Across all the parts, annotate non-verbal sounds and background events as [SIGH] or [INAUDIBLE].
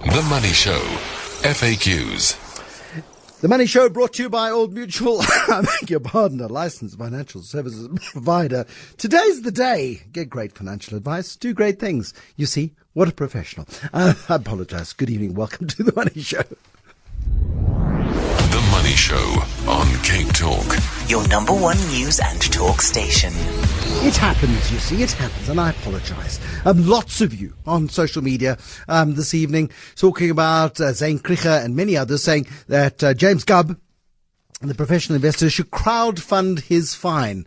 The Money Show. FAQs. The Money Show brought to you by Old Mutual. [LAUGHS] I beg your pardon, a licensed financial services provider. Today's the day. Get great financial advice. Do great things. You see, what a professional. Uh, [LAUGHS] I apologize. Good evening. Welcome to The Money Show. The Show on Cape Talk. Your number one news and talk station. It happens, you see, it happens, and I apologize. Um, lots of you on social media um, this evening talking about uh, Zane Kricher and many others saying that uh, James Gubb, the professional investor, should crowdfund his fine.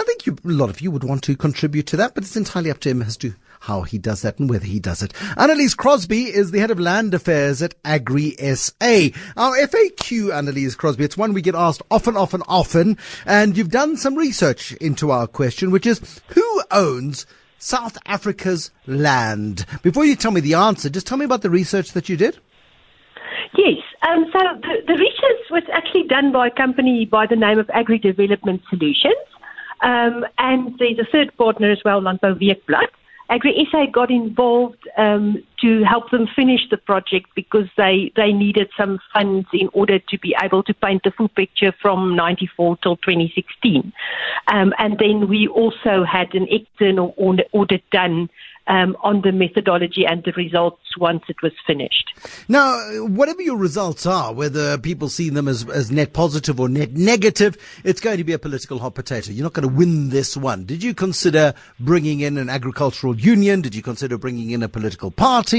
I think you, a lot of you would want to contribute to that, but it's entirely up to him as to how he does that and whether he does it. Annelize Crosby is the head of land affairs at Agri SA. Our FAQ, Annelize Crosby, it's one we get asked often, often, often, and you've done some research into our question, which is who owns South Africa's land? Before you tell me the answer, just tell me about the research that you did. Yes. Um, so the, the research was actually done by a company by the name of Agri Development Solutions. Um, and there's a third partner as well, Landbou Weekblad. Agri SA got involved um, to help them finish the project because they, they needed some funds in order to be able to paint the full picture from 94 till 2016. Um, and then we also had an external audit done um, on the methodology and the results once it was finished. Now, whatever your results are, whether people see them as, as net positive or net negative, it's going to be a political hot potato. You're not going to win this one. Did you consider bringing in an agricultural union? Did you consider bringing in a political party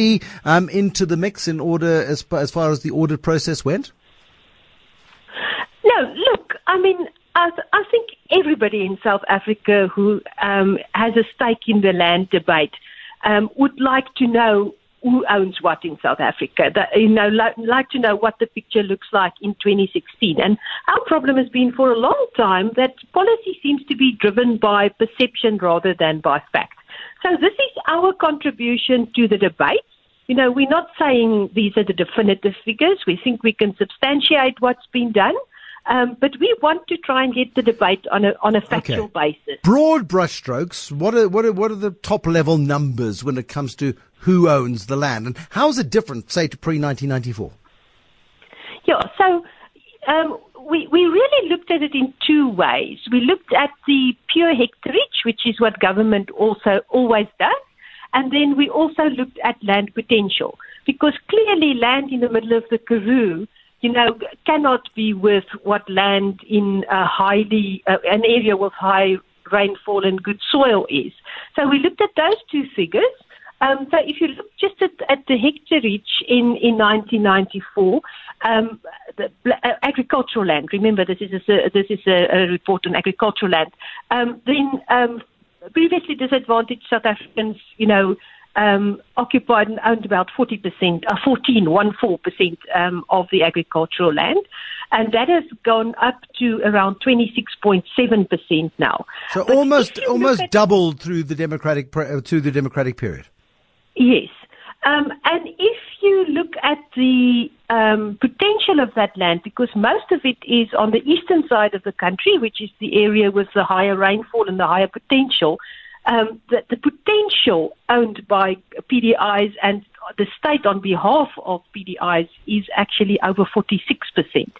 um, into the mix in order as, as far as the audit process went? No, look, I mean, I, th- I think everybody in South Africa who um, has a stake in the land debate um, would like to know who owns what in South Africa. That, you know, like, like to know what the picture looks like in 2016. And our problem has been for a long time that policy seems to be driven by perception rather than by fact. So this is our contribution to the debate. You know, we're not saying these are the definitive figures. We think we can substantiate what's been done. Um, but we want to try and get the debate on a on a factual okay. basis. Broad brushstrokes. What are what are what are the top level numbers when it comes to who owns the land, and how is it different, say, to pre nineteen ninety four? Yeah. So. Um, we, we really looked at it in two ways. We looked at the pure hectareage, which is what government also always does, and then we also looked at land potential because clearly land in the middle of the Karoo you know, cannot be worth what land in a highly, uh, an area with high rainfall and good soil is. So we looked at those two figures. Um, so if you look just at, at the hectareage in, in 1994, um, agricultural land, remember this is a, this is a, report on agricultural land, um, then um, previously disadvantaged South Africans, you know, um, occupied and owned about 40%, uh, 14, 14% um, of the agricultural land. And that has gone up to around 26.7% now. So but almost, almost at, doubled through the democratic, uh, through the democratic period. Yes. Um, and if you look at the um, potential of that land, because most of it is on the eastern side of the country, which is the area with the higher rainfall and the higher potential, um, the, the potential owned by PDIs and the state on behalf of PDIs is actually over 46%.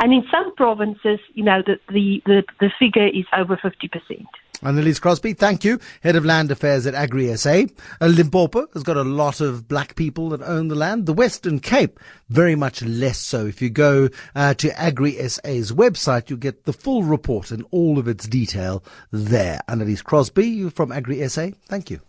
And in some provinces, you know, the, the, the, the figure is over 50%. Annelize Crosby, thank you. Head of Land Affairs at Agri SA. Uh, Limpopo has got a lot of black people that own the land. The Western Cape, very much less so. If you go uh, to Agri SA's website, you'll get the full report and all of its detail there. Annelize Crosby you from Agri SA, thank you.